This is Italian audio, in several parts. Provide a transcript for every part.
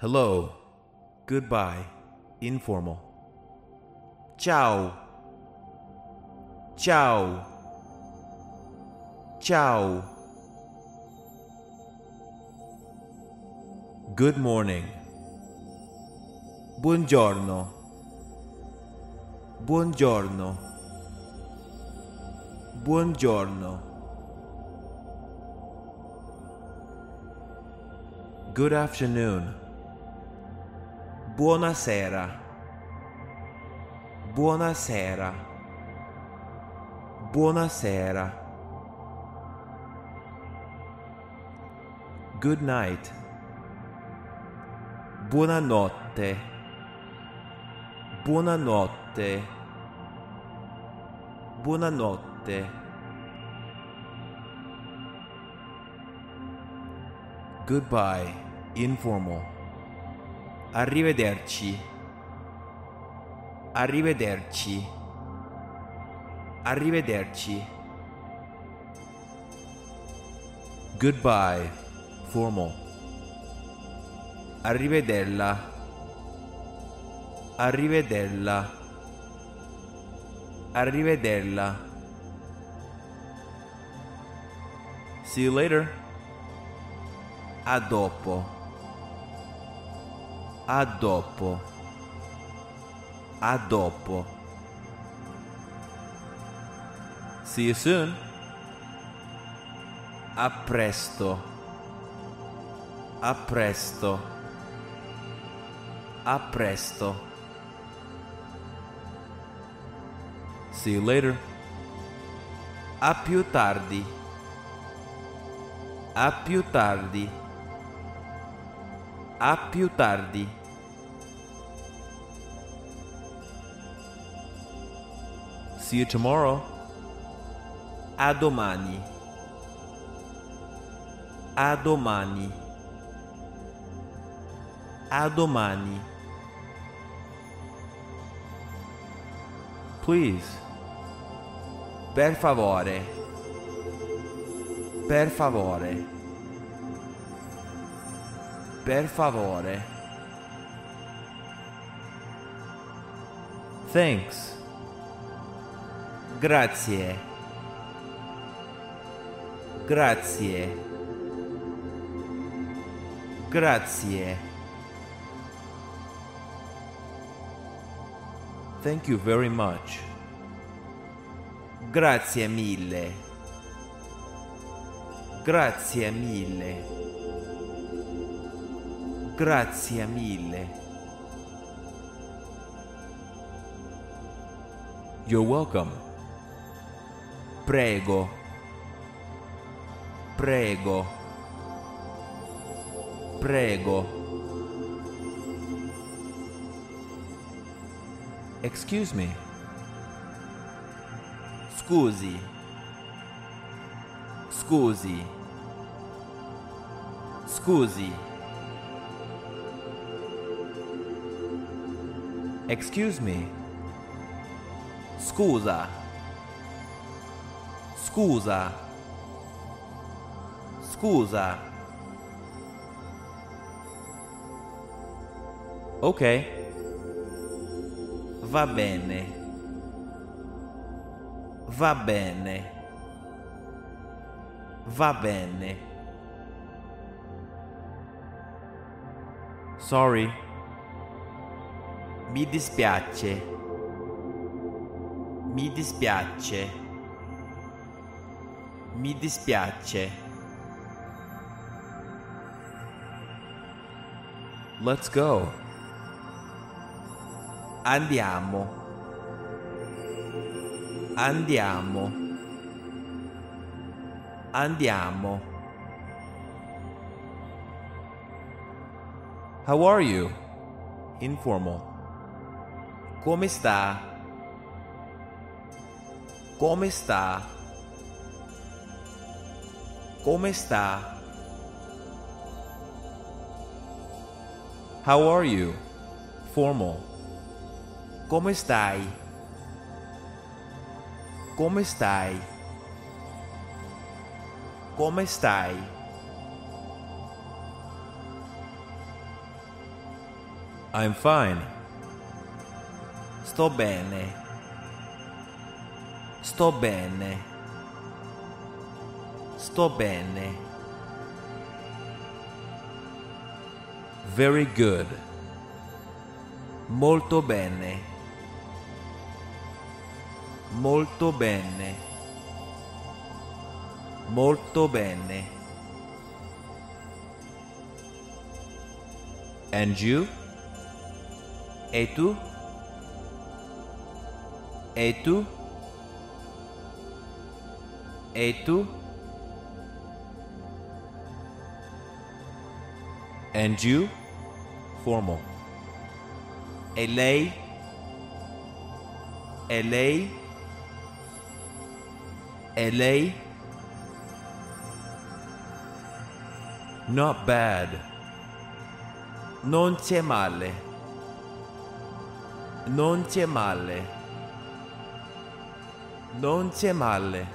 Hello. Goodbye. Informal. Ciao. Ciao. Ciao. Good morning. Buongiorno. Buongiorno. Buongiorno. Good afternoon. Buonasera. Buonasera. Buonasera. Good night. Buonanotte. Buonanotte. Buonanotte. Goodbye. Informal. Arrivederci. Arrivederci. Arrivederci. Goodbye. Formal. Arrivedella. Arrivedella. Arrivedella. See you later. A dopo. A dopo. A dopo. See you soon. A presto. A presto. A presto. See you later. A più tardi. A più tardi. A più tardi. See you tomorrow. A domani. A domani. A domani. Please. Per favore. Per favore. Per favore. Thanks. Grazie. Grazie. Grazie. Thank you very much. Grazie mille. Grazie mille. Grazie mille. You're welcome. Prego. Prego. Prego. Excuse me. Scusi. Scusi. Scusi. Excuse me. Scusa. Scusa. Scusa. Ok. Va bene. Va bene. Va bene. Sorry. Mi dispiace. Mi dispiace. Mi dispiace. Let's go. Andiamo. Andiamo. Andiamo. How are you? Informal. Come sta? Come sta? Como está? How are you? Formal. Como estai? Como estai? Como estai? I'm fine. Sto bene. Sto bene. Sto bene. Very good. Molto bene. Molto bene. Molto bene. And you? E tu? E tu? E tu? And you? Formal. E lei? E? Not bad. Non c'è male. Non c'è male. Non c'è male.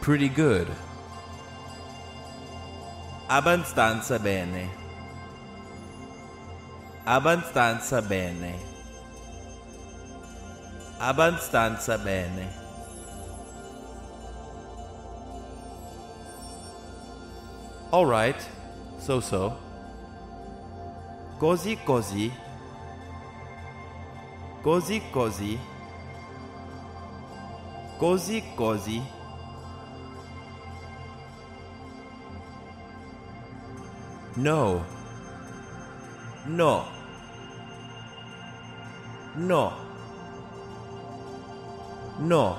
Pretty good. Abbastanza bene. Abbastanza bene. Abbastanza bene. All right. So so. Così così. Così così. Così così. No. No. No. No.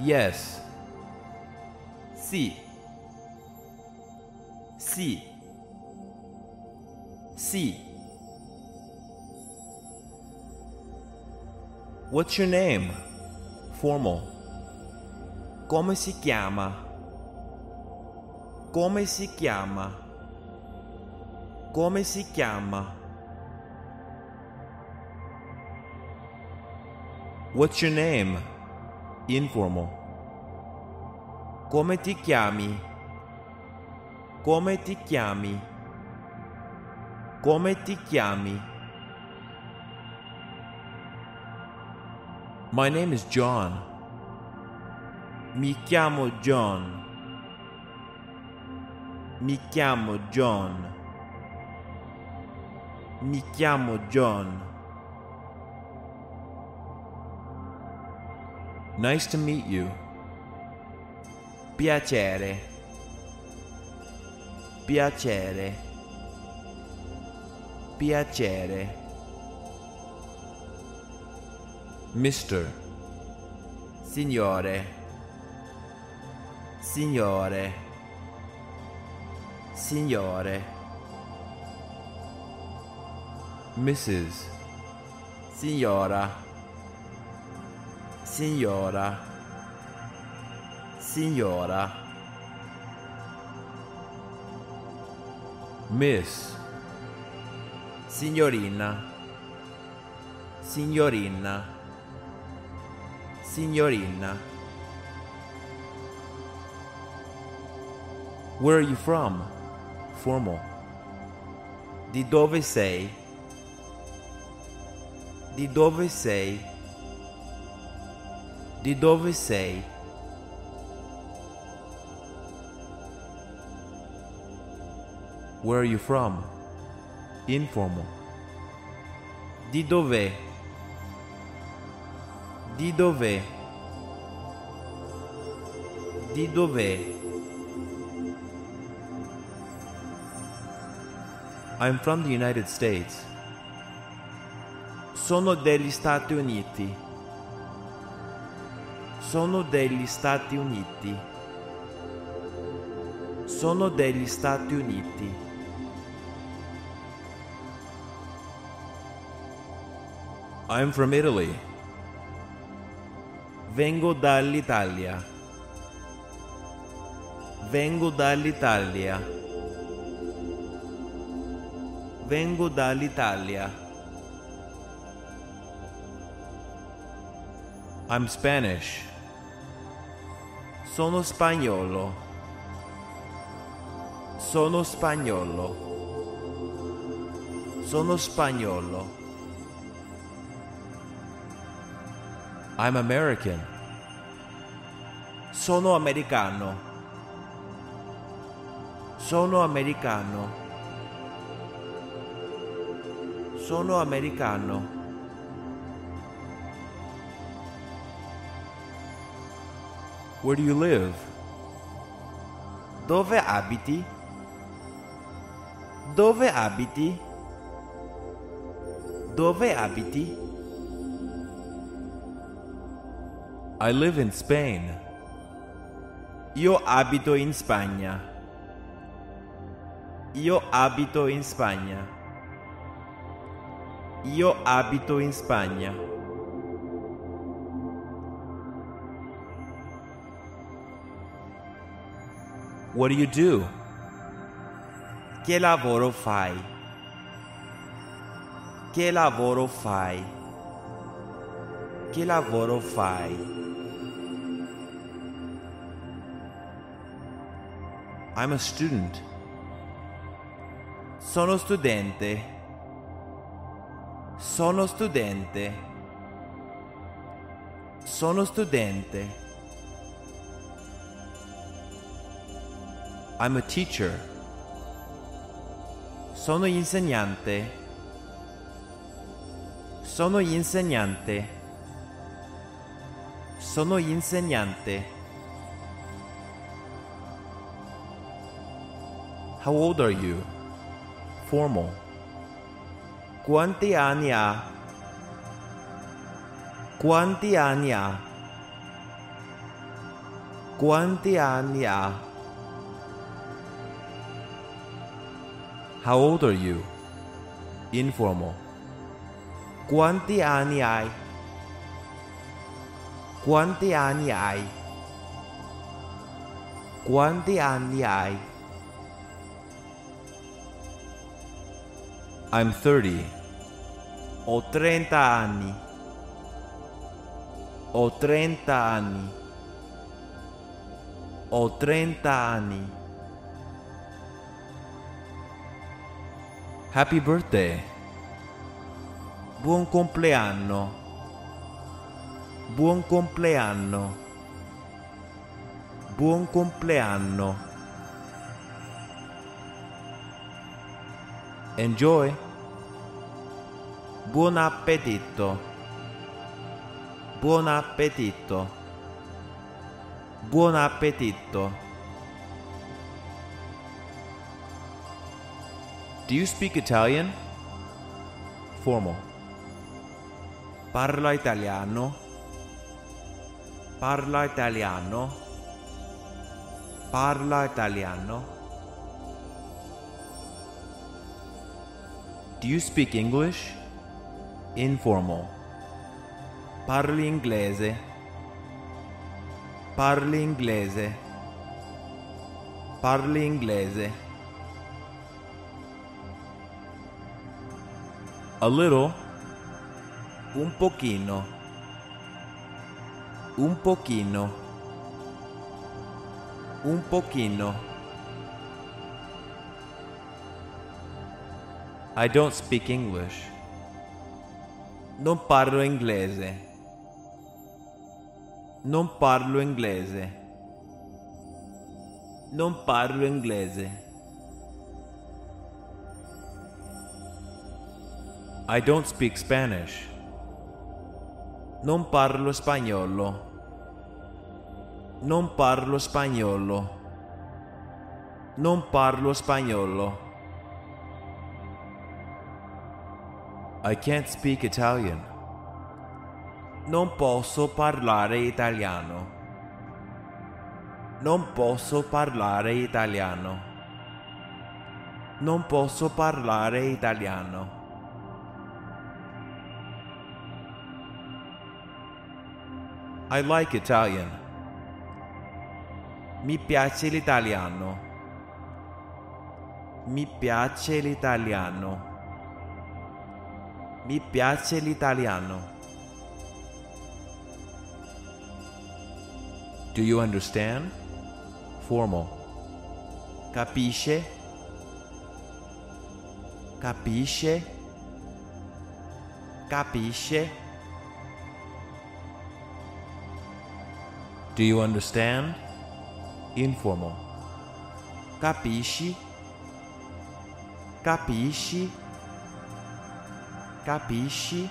Yes. Sì. Sì. Sì. What's your name? Formal. Come si chiama? Come si chiama? Come si chiama? What's your name? Informal. Come ti chiami? Come ti chiami? Come ti chiami? My name is John. Mi chiamo John. Mi chiamo John. Mi chiamo John. Nice to meet you. Piacere. Piacere. Piacere. Mr. Signore. Signore. Signore. Mrs. Signora. Signora. Signora. Miss. Signorina. Signorina. Signorina. Where are you from? Formal. Di dove sei? Di dove sei? Di dove sei? Where are you from? Informal. Di dove? Di dove? Di dove? I'm from the United States. Sono degli Stati Uniti. Sono degli Stati Uniti. Sono degli Stati Uniti. I'm from Italy. Vengo dall'Italia. Vengo dall'Italia. Vengo dall'Italia. I'm Spanish. Sono spagnolo. Sono spagnolo. Sono spagnolo. I'm American. Sono americano. Sono americano. Sono americano. Where do you live? Dove abiti? Dove abiti? Dove abiti? I live in Spain. Io abito in Spagna. Io abito in Spagna. Io abito in Spagna. What do you do? Che lavoro fai? Che lavoro fai? Che lavoro fai? I'm a student. Sono studente. Sono studente. Sono studente. I'm a teacher. Sono insegnante. Sono insegnante. Sono insegnante. How old are you? Formal. Quanti anni ha? Quanti anni ha? Quanti anni ha? How old are you? Informal. Quanti anni hai? Quanti anni hai? Quanti anni hai? I'm 30. Ho 30 anni. Ho 30 anni. Ho 30 anni. Happy birthday. Buon compleanno. Buon compleanno. Buon compleanno. Enjoy. Buon appetito. Buon appetito. Buon appetito. Do you speak Italian? Formal. Parla italiano. Parla italiano. Parla italiano. Do you speak English? Informal. Parli inglese. Parli inglese. Parli inglese. A little. Un pochino. Un pochino. Un pochino. I don't speak English. Non parlo inglese. Non parlo inglese. Non parlo inglese. I don't speak Spanish. Non parlo spagnolo. Non parlo spagnolo. Non parlo spagnolo. I can't speak Italian. Non posso parlare italiano. Non posso parlare italiano. Non posso parlare italiano. I like Italian. Mi piace l'italiano. Mi piace l'italiano. Mi piace l'italiano. Do you understand? Formal. Capisce? Capisce? Capisce? Do you understand? Informal. Capisci? Capisci? Capisci?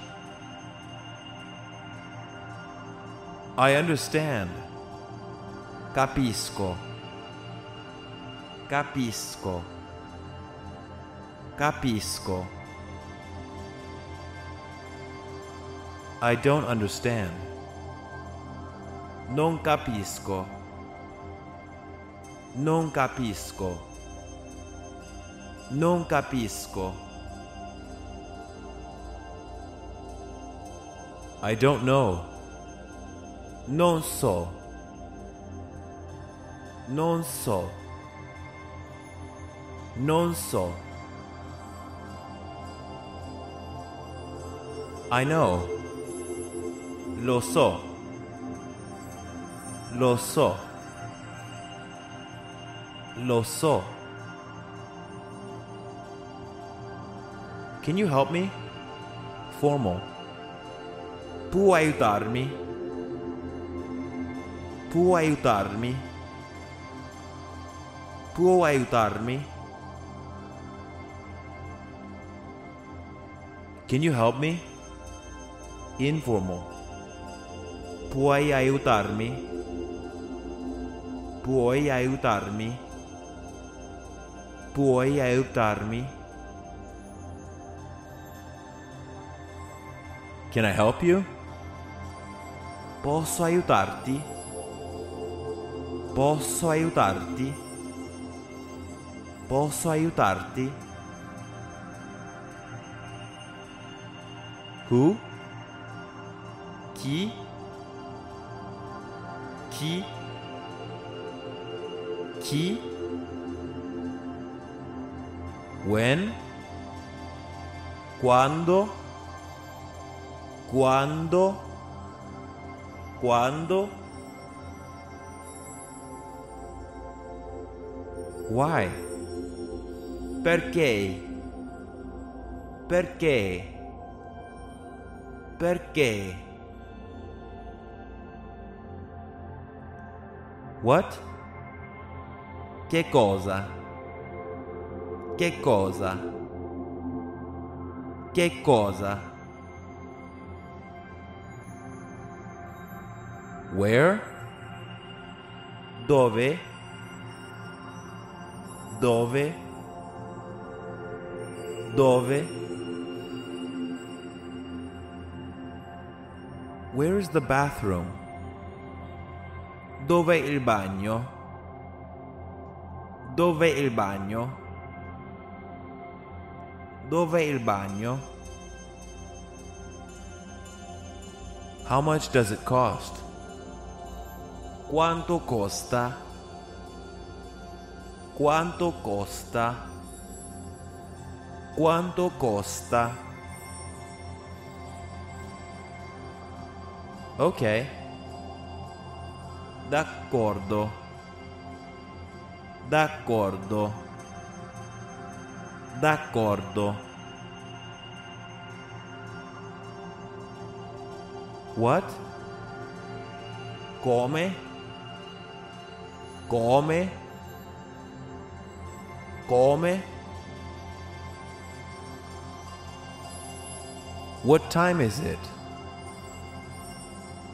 I understand. Capisco. Capisco. Capisco. I don't understand. Non capisco. Non capisco. Non capisco. I don't know. Non so. Non so. Non so. I know. Lo so. Lo so. Lo so. Can you help me? Formal. Può aiutarmi? Può aiutarmi? Può aiutarmi? Can you help me? Informal. Puoi aiutarmi? Puoi aiutarmi? Puoi aiutarmi? Can I help you? Posso aiutarti? Posso aiutarti? Posso aiutarti? Who? Chi? Chi? Chi? When? Quando? Quando? Quando? Why? Perché? Perché? Perché? What? Che cosa? Che cosa? Che cosa? Where? Dove? Dove? Dove? Where is the bathroom? Dov'è il bagno? Dov'è il bagno? Dov'è il bagno? How much does it cost? Quanto costa? Quanto costa? Quanto costa? Okay. D'accordo. D'accordo. D'accordo. What? Come? come, come. What time is it?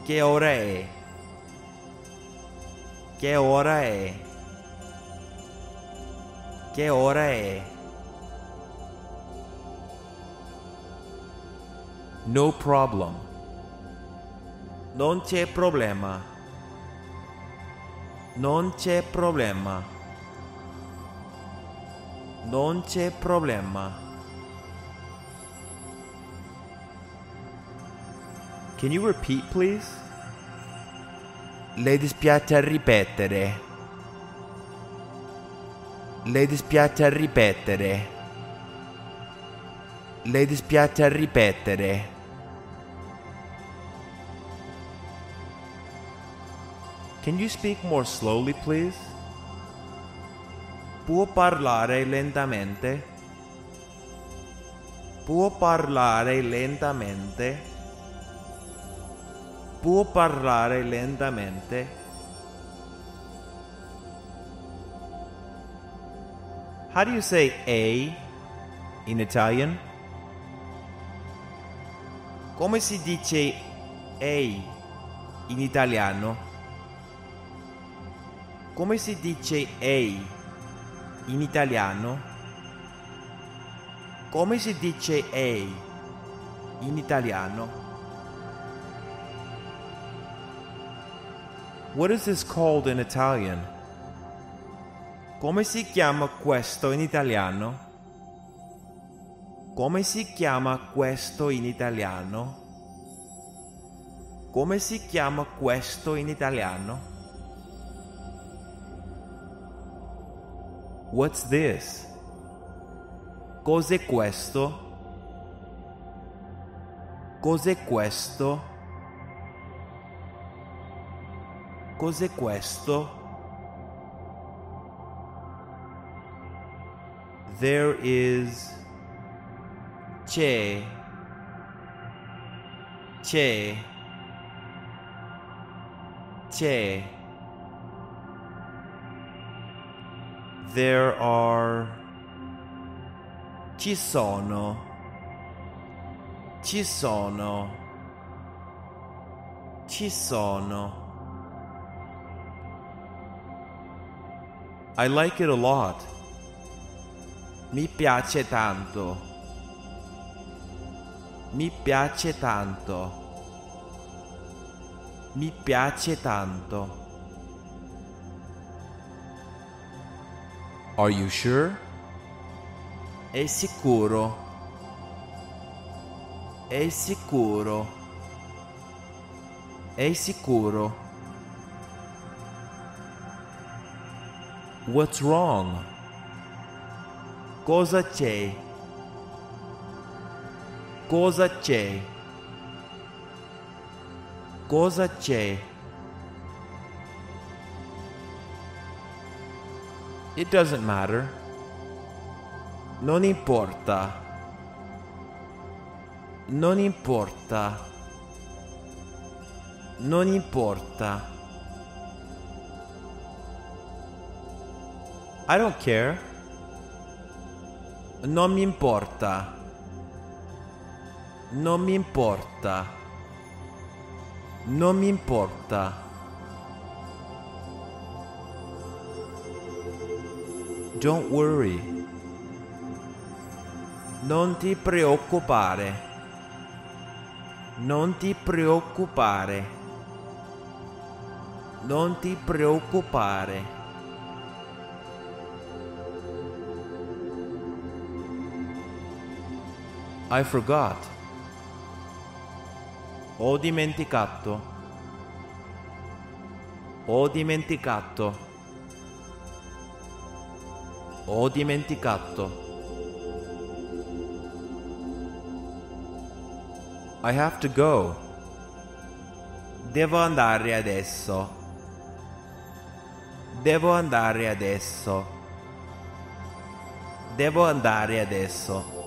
Que hora é? Que hora é? Que hora é? No problem. Não tem problema. Non c'è problema. Non c'è problema. Can you repeat, please? Le dispiace ripetere. Le dispiace ripetere. Le dispiace ripetere. Can you speak more slowly, please? Può parlare lentamente? Può parlare lentamente? Può parlare lentamente? How do you say A in Italian? Come si dice A in italiano? Come si dice A in italiano? Come si dice A in italiano? What is this called in Italian? Come si chiama questo in italiano? Come si chiama questo in italiano? Come si chiama questo in italiano? What's this? Cos'è questo? Cos'è questo? Cos'è questo? There is c'è c'è c'è There are ci sono ci sono ci sono I like it a lot. Mi piace tanto. Mi piace tanto. Mi piace tanto. Are you sure? È sicuro. È sicuro. È sicuro. What's wrong? Cosa c'è? Cosa c'è? Cosa c'è? It doesn't matter. Non importa. Non importa. Non importa. I don't care. Non mi importa. Non mi importa. Non mi importa. Don't worry. Non ti preoccupare. Non ti preoccupare. Non ti preoccupare. I forgot. Ho dimenticato. Ho dimenticato. Ho dimenticato. I have to go. Devo andare adesso. Devo andare adesso. Devo andare adesso.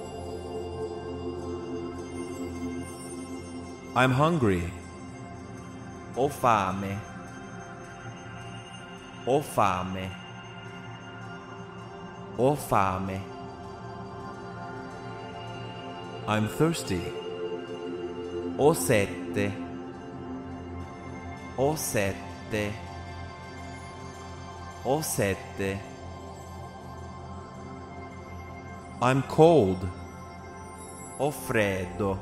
I'm hungry. Ho fame. Ho fame. Ho fame. I'm thirsty. Ho sette. Ho sette. Ho sette. I'm cold. Ho freddo.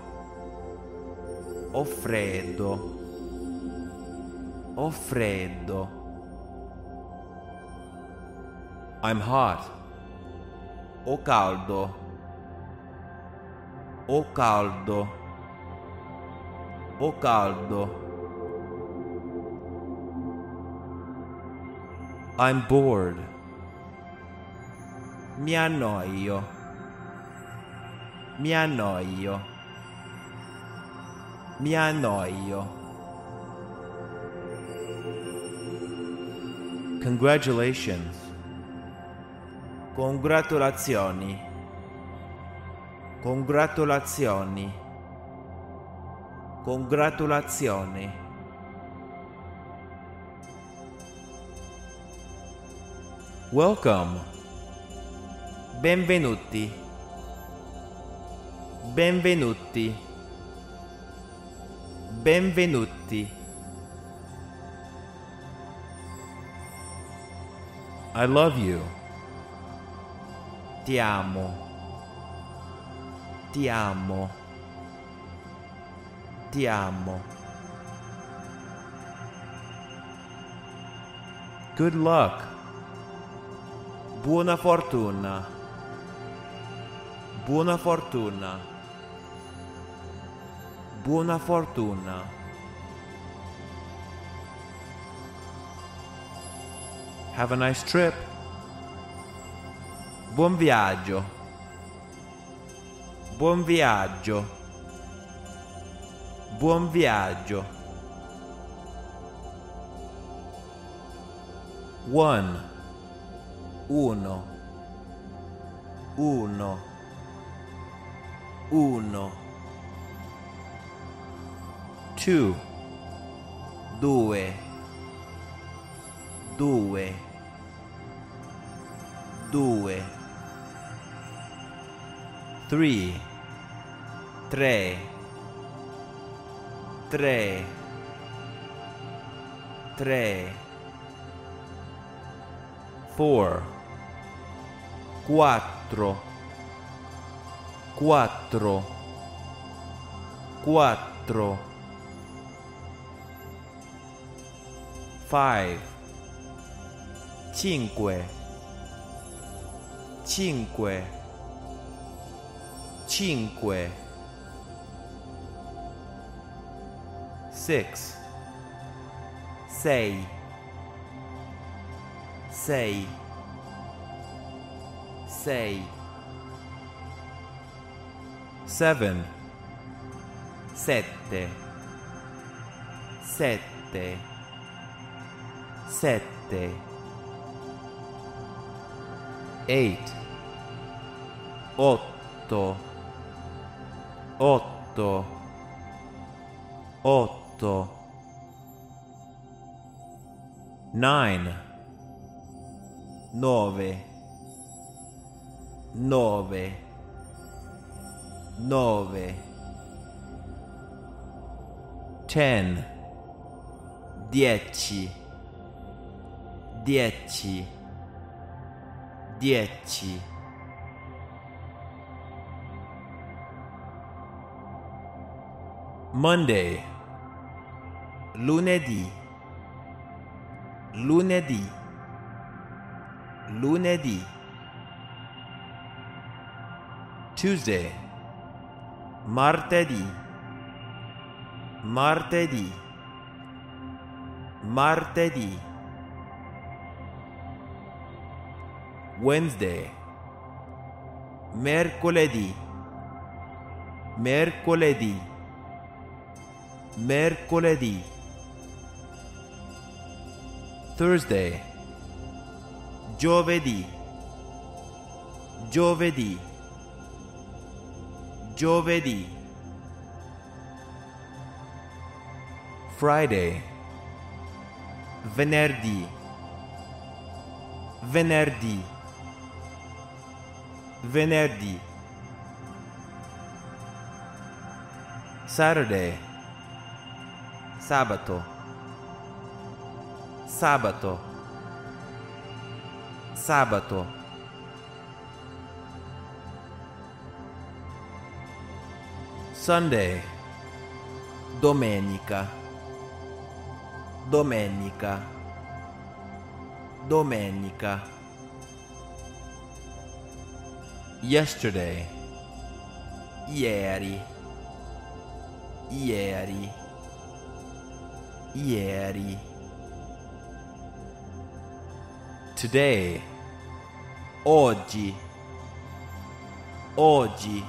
Ho freddo. Ho freddo. I'm hot. Ho caldo. Ho caldo. Ho caldo. I'm bored. Mi annoio. Mi annoio. Mi annoio. Congratulations. Congratulazioni. Congratulazioni. Congratulazioni. Welcome. Benvenuti. Benvenuti. Benvenuti. I love you. Ti amo. Ti amo. Ti amo. Good luck. Buona fortuna. Buona fortuna. Buona fortuna. Have a nice trip. Buon viaggio. Buon viaggio. Buon viaggio. One. Uno. Uno. Uno. Two. Due. Due. Due. Three. Tre. Tre. Tre. Four. Quattro. Quattro. Quattro. Five. Cinque. Cinque. Cinque. Six. Sei. Sei. Sei. Seven. Sette. Sette. Sette. Eight. Otto. Otto. Otto. Nine. Nove. Nove. Nove. Ten. Dieci. Dieci. Dieci. Monday. Lunedì. Lunedì. Lunedì. Tuesday. Martedì. Martedì. Martedì. Wednesday. Mercoledì. Mercoledì. Mercoledì. Thursday. Giovedì. Giovedì. Giovedì. Friday. Venerdì. Venerdì. Venerdì. Saturday. Sabato. Sabato. Sabato. Sunday. Domenica. Domenica. Domenica. Yesterday. Ieri. Ieri. Ieri. Today. Oggi. Oggi.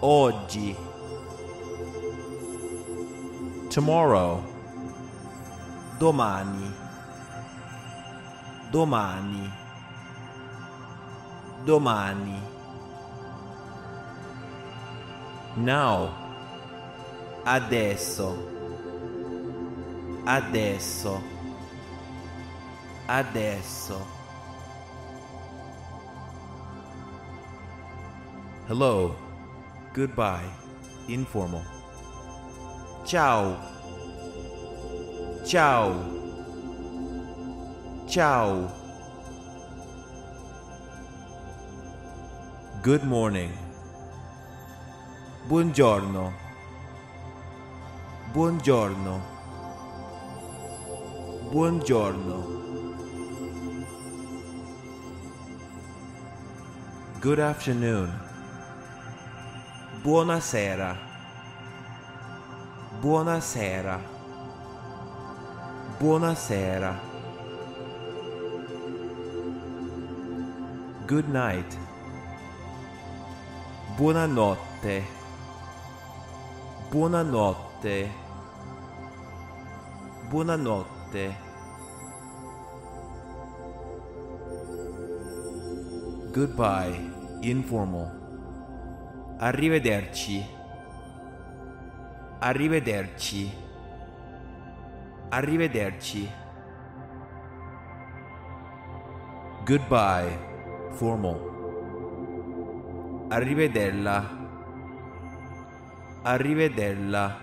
Oggi. Tomorrow. Domani. domani, domani, Now. adesso, adesso, adesso, Hello. Goodbye. Informal. ciao, ciao, ciao, Good morning. buongiorno, buongiorno, buongiorno, Good afternoon. buonasera, buonasera, buonasera, Good night. buonanotte, buonanotte, buonanotte, Goodbye. Informal. arrivederci, arrivederci, arrivederci, Goodbye. Formal. arrivedella, arrivedella,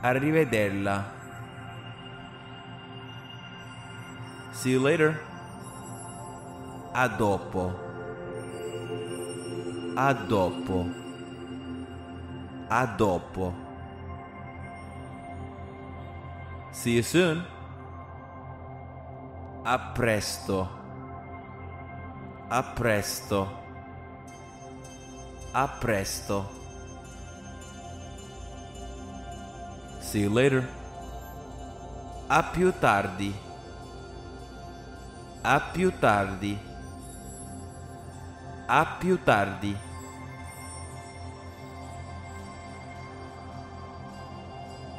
arrivedella. See you later. A dopo. A dopo. A dopo. See you soon. A presto. A presto. A presto. See you later. A più tardi. A più tardi. A più tardi.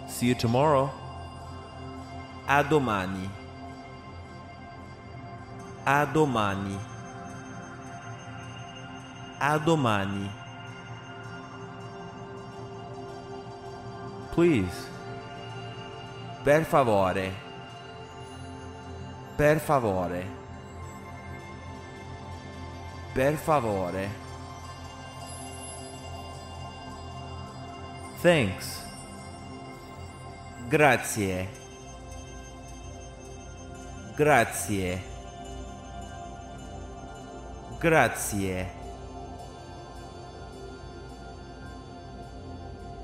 See you tomorrow. A domani. A domani. A domani. Please. Per favore. Per favore. Per favore. Thanks. Grazie. Grazie. Grazie.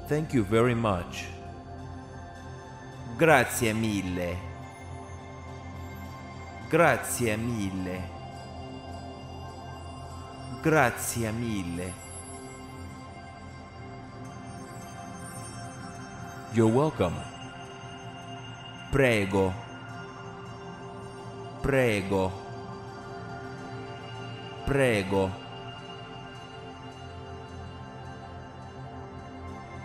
Thank you very much. Grazie mille. Grazie mille. Grazie mille. You're welcome. Prego. Prego. Prego.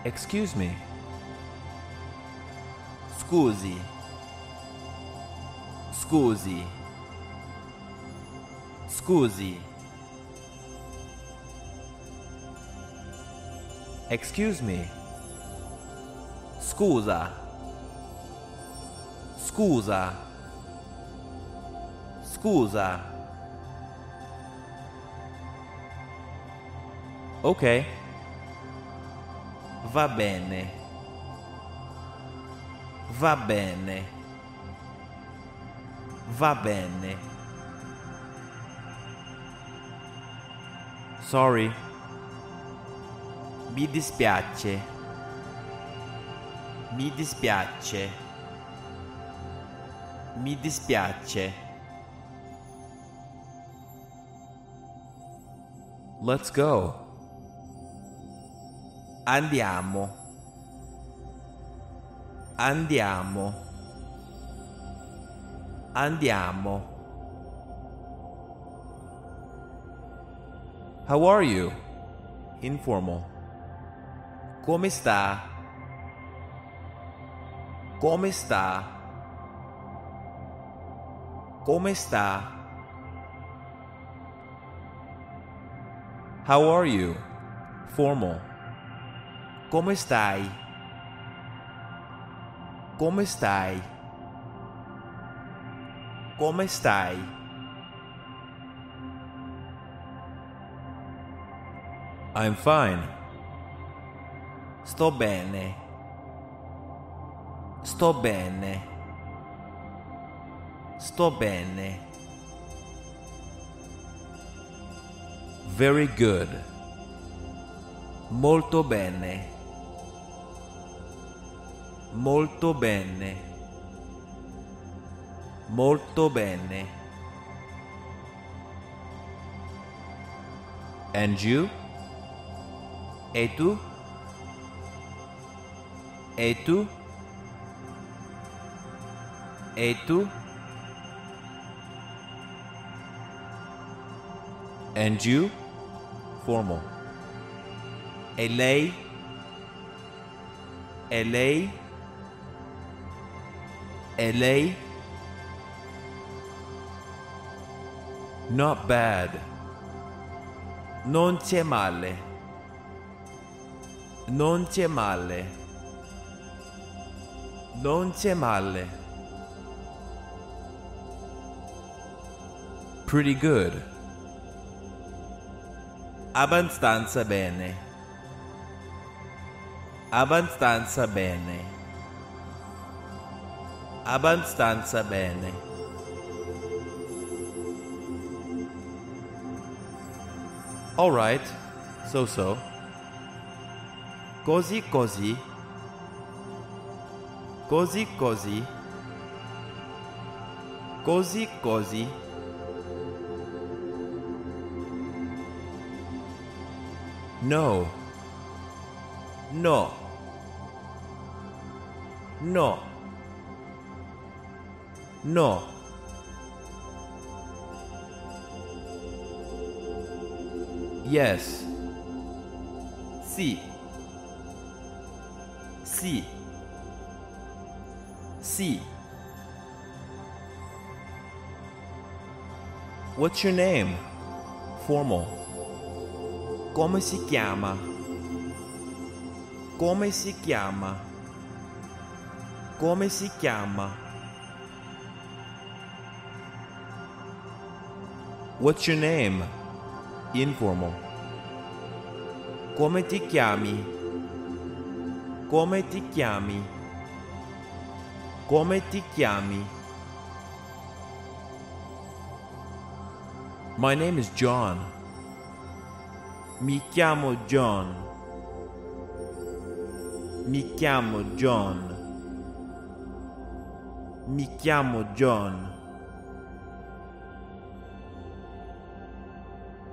Excuse me. Scusi. Scusi. Scusi. Excuse me. Scusa. Scusa. Scusa. Okay. Va bene. Va bene. Va bene. Sorry. Mi dispiace. Mi dispiace. Mi dispiace. Let's go. Andiamo. Andiamo. Andiamo. How are you? Informal. Como está? Como está? Como está? How are you? Formal. Como estai? Como estai? Como estai? I'm fine. Sto bene. Sto bene. Sto bene. Very good. Molto bene. Molto bene. Molto bene. And you? E tu? E tu? E tu? And you? Formal. E lei? E lei? E lei? Not bad. Non c'è male. Non c'è male. Non c'è male. Pretty good. Abbastanza bene. Abbastanza bene. Abbastanza bene. All right. So so. Così così cozy cozy. Cozy cozy. No. No. No. No. Yes. Si si Sì. What's your name? Formal. Come si chiama? Come si chiama? Come si chiama? What's your name? Informal. Come ti chiami? Come ti chiami? Come ti chiami? My name is John. Mi chiamo John. Mi chiamo John. Mi chiamo John.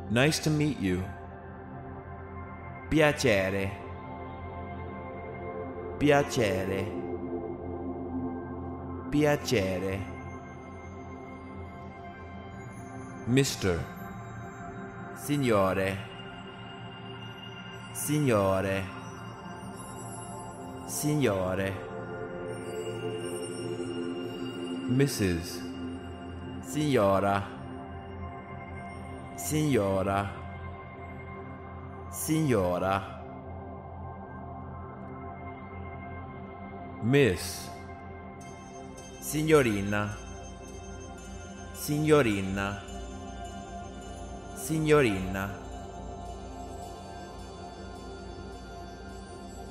Nice to meet you. Piacere. Piacere. Piacere. Mr. Signore. Signore. Signore. Mrs. Signora. Signora. Signora. Miss. Signorina. Signorina. Signorina.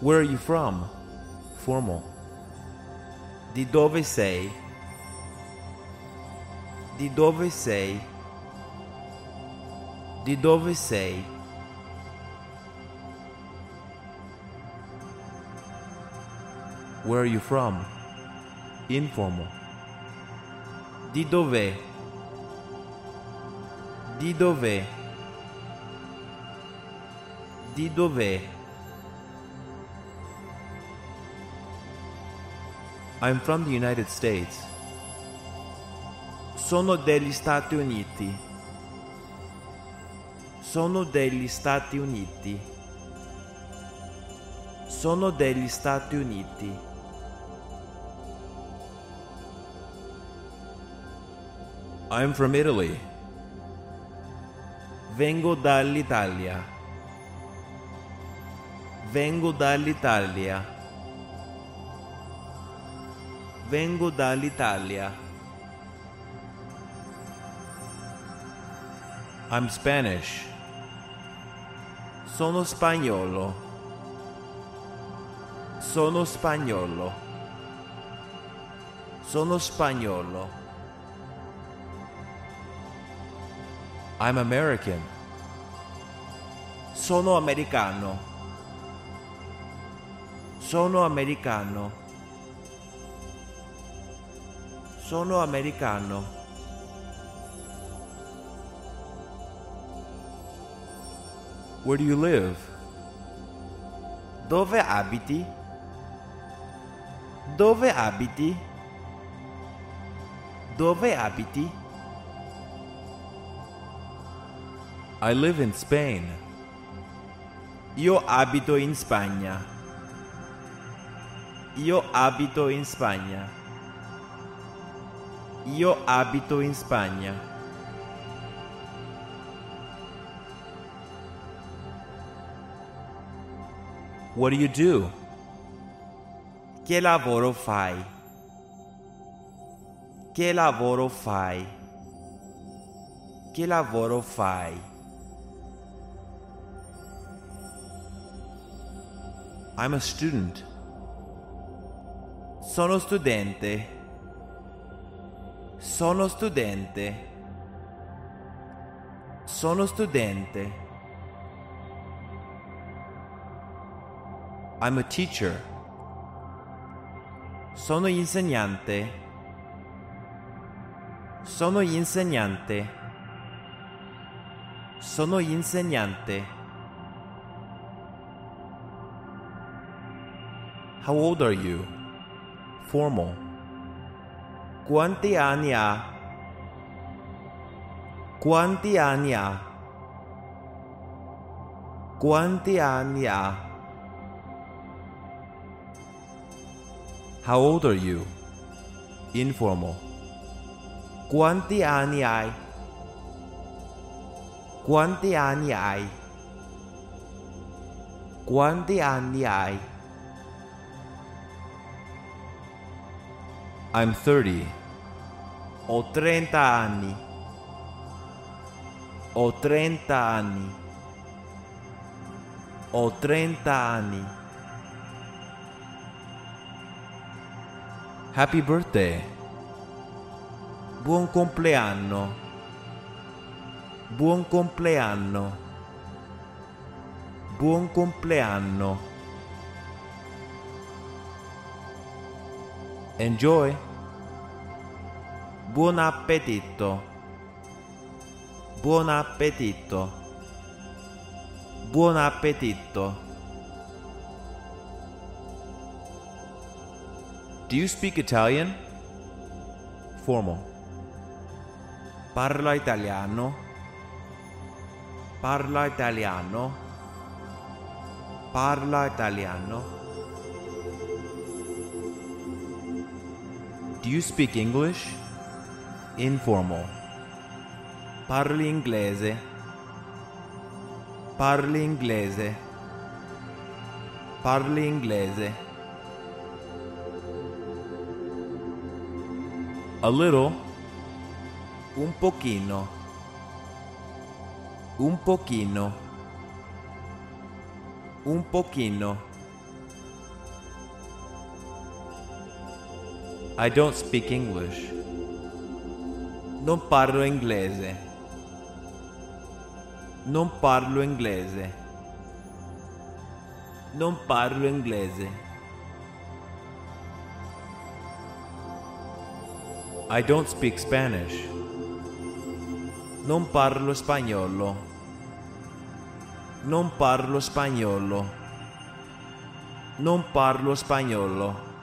Where are you from? Formal. Di dove sei? Di dove sei? Di dove sei? Where are you from? Informal. Di dov'è? Di dov'è? Di dov'è? I'm from the United States. Sono degli Stati Uniti. Sono degli Stati Uniti. Sono degli Stati Uniti. I'm from Italy. Vengo dall'Italia. Vengo dall'Italia. Vengo dall'Italia. I'm Spanish. Sono spagnolo. Sono spagnolo. Sono spagnolo. I'm American. Sono americano. Sono americano. Sono americano. Where do you live? Dove abiti? Dove abiti? Dove abiti? I live in Spain. Io abito in Spagna. Io abito in Spagna. Io abito in Spagna. What do you do? Che lavoro fai? Che lavoro fai? Che lavoro fai? I'm a student. Sono studente. Sono studente. Sono studente. I'm a teacher. Sono insegnante. Sono insegnante. Sono insegnante. How old are you? Formal. Quanti anni ha? Quanti anni ha? Quanti anni ha? How old are you? Informal. Quanti anni hai? Quanti anni hai? Quanti anni hai? I'm 30. Ho 30 anni. Ho 30 anni. Ho 30 anni. Happy birthday. Buon compleanno. Buon compleanno. Buon compleanno. Enjoy. Buon appetito. Buon appetito. Buon appetito. Do you speak Italian? Formal. Parla italiano. Parla italiano. Parla italiano. Do you speak English? Informal. Parli inglese. Parli inglese. Parli inglese. A little. Un pochino. Un pochino. Un pochino. I don't speak English. Non parlo inglese. Non parlo inglese. Non parlo inglese. I don't speak Spanish. Non parlo spagnolo. Non parlo spagnolo. Non parlo spagnolo.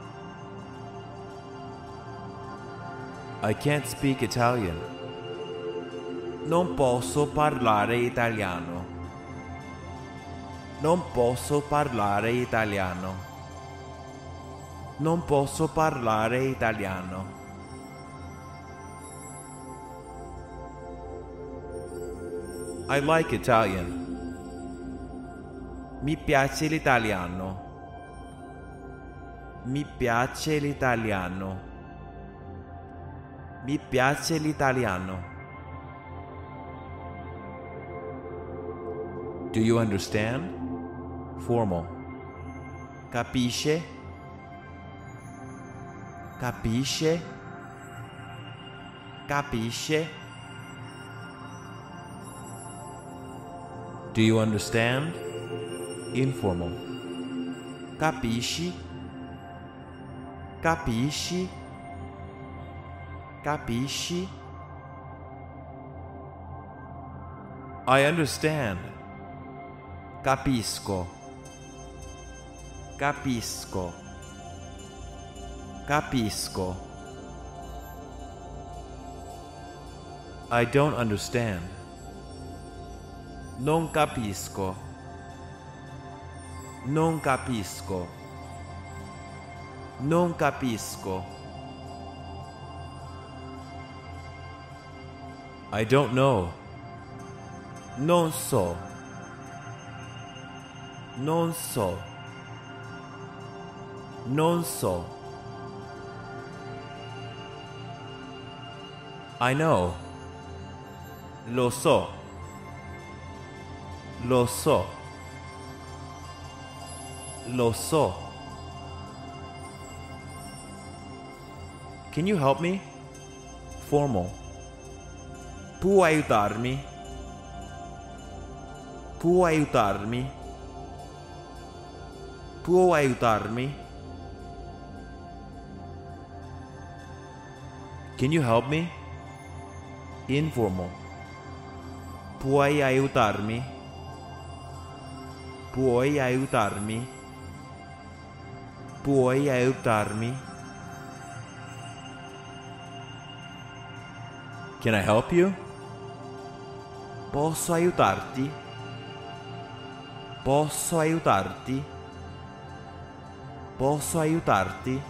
I can't speak Italian. Non posso parlare italiano. Non posso parlare italiano. Non posso parlare italiano. I like Italian. Mi piace l'italiano. Mi piace l'italiano. Mi piace l'italiano. Do you understand? Formal. Capisce? Capisce? Capisce? Do you understand? Informal. Capisci? Capisci? Capisci? I understand. Capisco. Capisco. Capisco. I don't understand. Non capisco. Non capisco. Non capisco. I don't know. Non so. Non so. Non so. I know. Lo so. Lo so. Lo so. Can you help me? Formal. Può aiutarmi? Può aiutarmi? Può aiutarmi? Can you help me? Informal. Puoi aiutarmi? Puoi aiutarmi? Puoi aiutarmi? Can I help you? Posso aiutarti? Posso aiutarti? Posso aiutarti?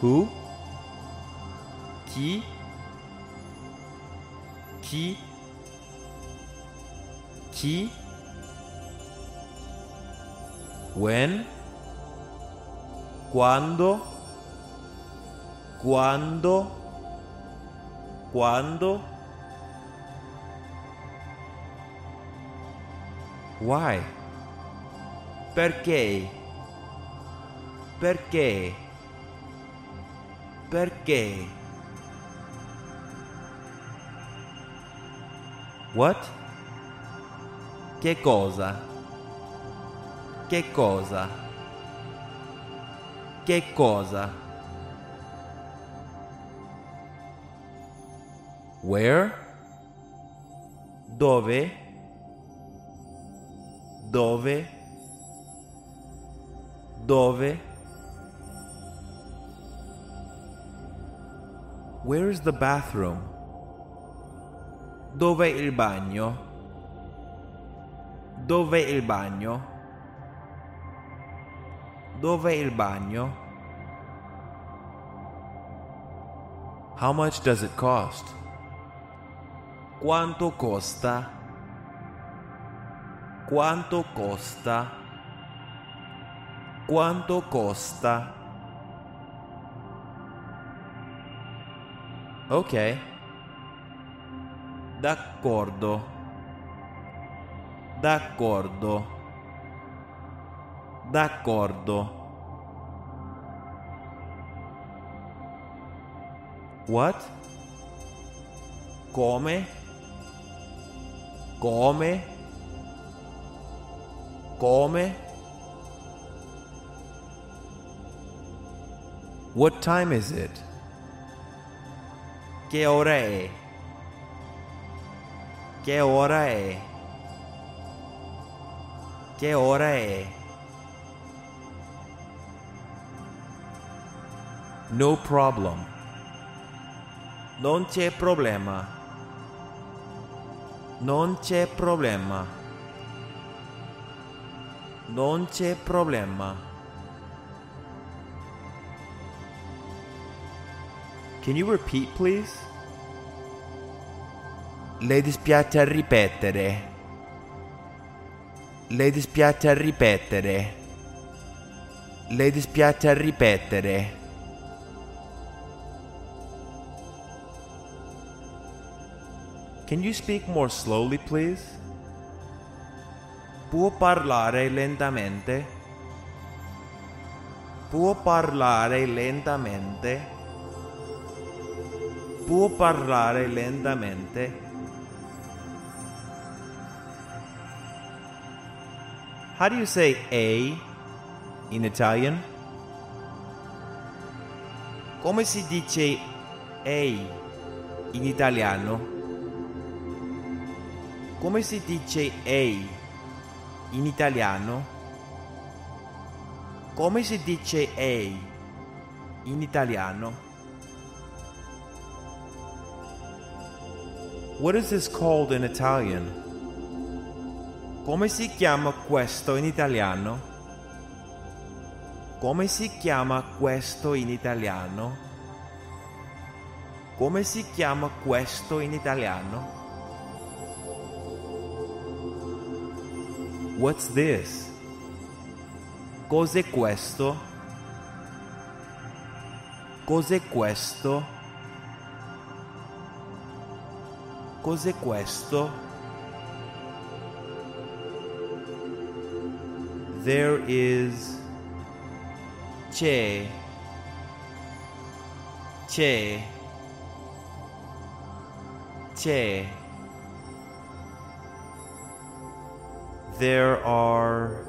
Who? Chi? Chi? Chi? When? Quando? Quando? Quando? Why? Perché? Perché? Perché? What? Che cosa? Che cosa? Che cosa? Where? Dove? Dove? Dove? Where is the bathroom? Dov'è il bagno? Dov'è il bagno? Dov'è il bagno? How much does it cost? Quanto costa? Quanto costa? Quanto costa? Okay. D'accordo. D'accordo. D'accordo. What? Come? Come? Come? What time is it? Che ora è? Che ora è? Che ora è? No problem. Non c'è problema. Non c'è problema. Non c'è problema. Can you repeat, please? Le dispiace ripetere. Le dispiace ripetere. Le dispiace ripetere. Can you speak more slowly, please? Può parlare lentamente? Può parlare lentamente? Può parlare lentamente? How do you say A in Italian? Come si dice ehi in italiano? Come si dice ehi in italiano? Come si dice ehi in italiano? What is this called in Italian? Come si chiama questo in italiano? Come si chiama questo in italiano? Come si chiama questo in italiano? What's this? Cos'è questo? Cos'è questo? Cos'è questo? There is c'è c'è c'è There are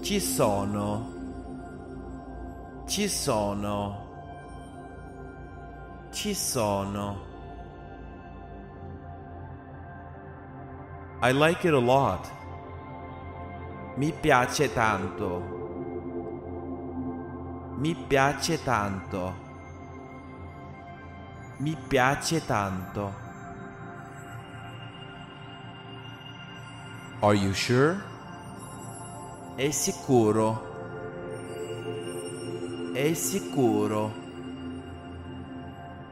ci sono ci sono ci sono I like it a lot. Mi piace tanto. Mi piace tanto. Mi piace tanto. Are you sure? È sicuro. È sicuro.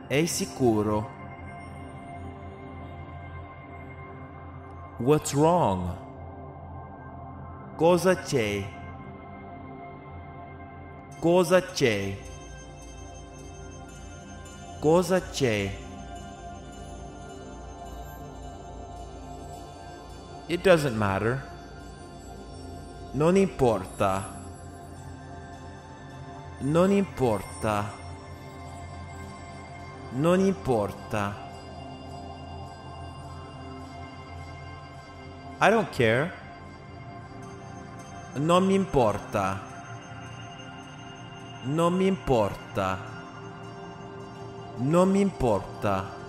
È sicuro. What's wrong? Cosa c'è? Cosa c'è? Cosa c'è? It doesn't matter. Non importa. Non importa. Non importa. I don't care. Non mi importa. Non mi importa. Non mi importa.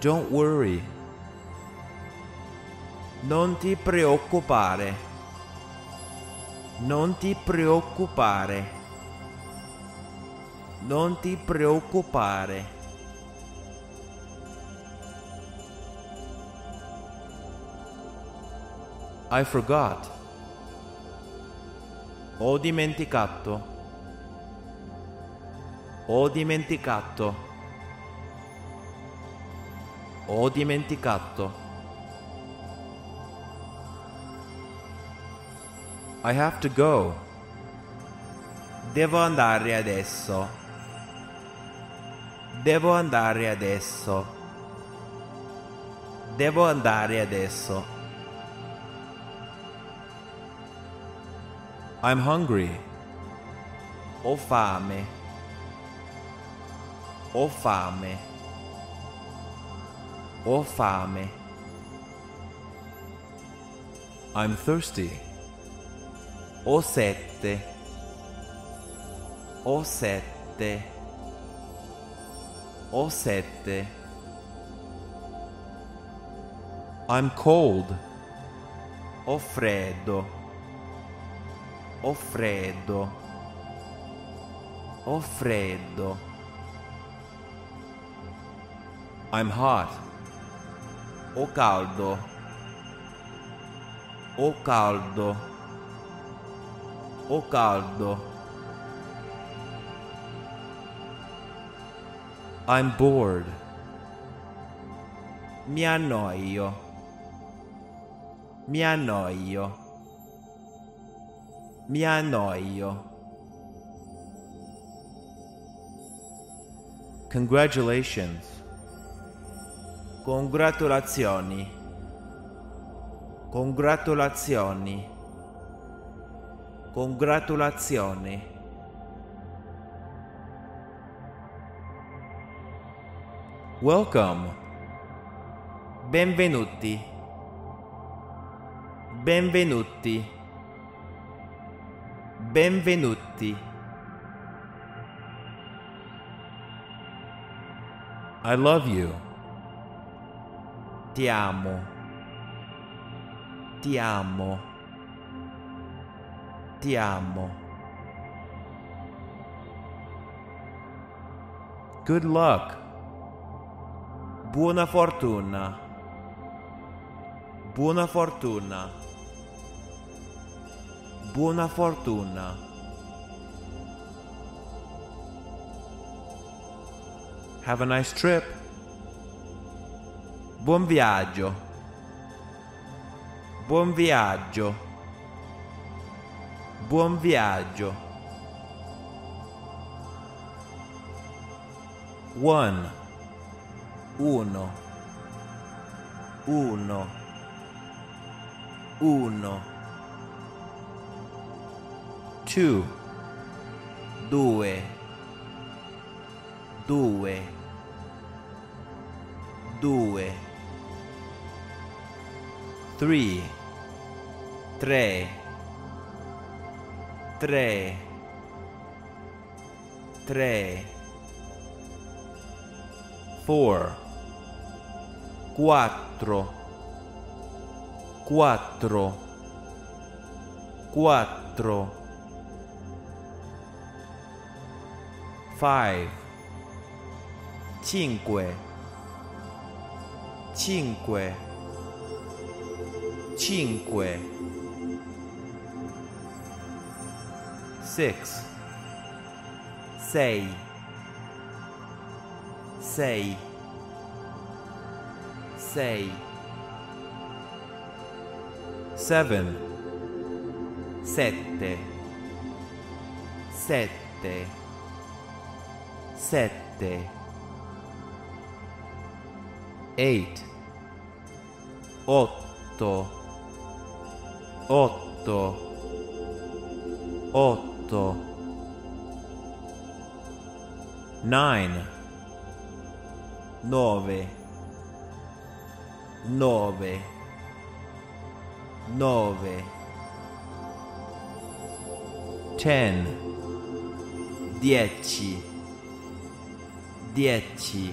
Don't worry. Non ti preoccupare. Non ti preoccupare. Non ti preoccupare. I forgot. Ho dimenticato. Ho dimenticato. Ho dimenticato. I have to go. Devo andare adesso. Devo andare adesso. Devo andare adesso. I'm hungry. Ho fame. Ho fame. Ho fame. I'm thirsty. Ho sette. Ho sette. Ho sette. I'm cold. Ho freddo. Ho freddo. Ho freddo. I'm hot. Ho caldo. Ho caldo. Ho caldo. I'm bored. Mi annoio. Mi annoio. Mi annoio. Congratulations. Congratulazioni. Congratulazioni. Congratulazioni. Welcome. Benvenuti. Benvenuti. Benvenuti. I love you. Ti amo. Ti amo. Ti amo. Good luck. Buona fortuna. Buona fortuna. Buona fortuna. Have a nice trip. Buon viaggio. Buon viaggio. Buon viaggio. One. Uno. Uno. Uno. Two. Due. Due. Due. Three. Tre. Tre. Tre. Four. Quattro. Quattro. Quattro. Five. Cinque. Cinque. Cinque. Six. Sei. Sei. Sei. Seven. Sette. Sette. Sette. Eight. Otto. Otto. Otto. Nine. Nove. Nove. Nove. Ten. Dieci. Dieci.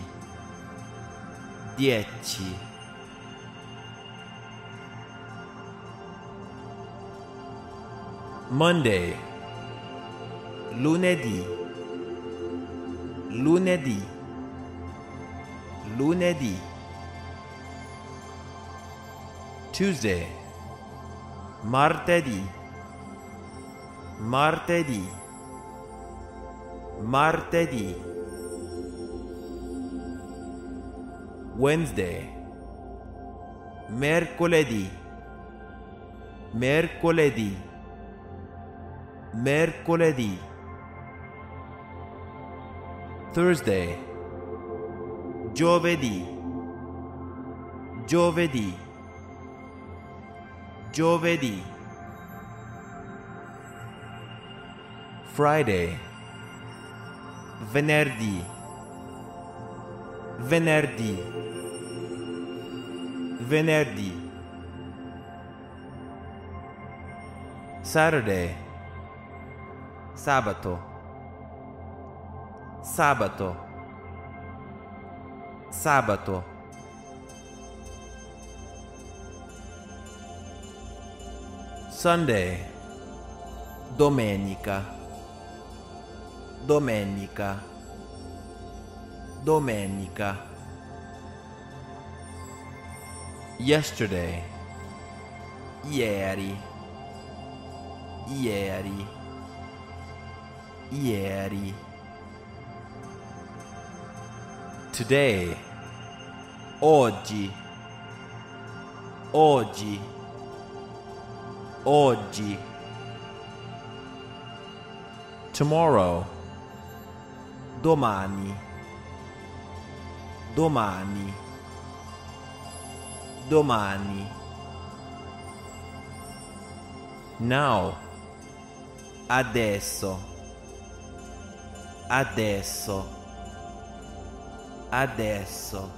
Dieci. Monday. Lunedì. Lunedì. Lunedì. Tuesday. Martedì. Martedì. Martedì. Wednesday. Mercoledì. Mercoledì. Mercoledì. Thursday. Giovedì. Giovedì. Giovedì. Friday. Venerdì. Venerdì. Venerdì. Saturday. Sabato. Sabato. Sabato. Sunday. Domenica. Domenica. Domenica. Yesterday. Ieri. Ieri. Ieri. Today. Oggi. Oggi. Oggi. Tomorrow. Domani. Domani. Domani. Now. Adesso. Adesso. Adesso.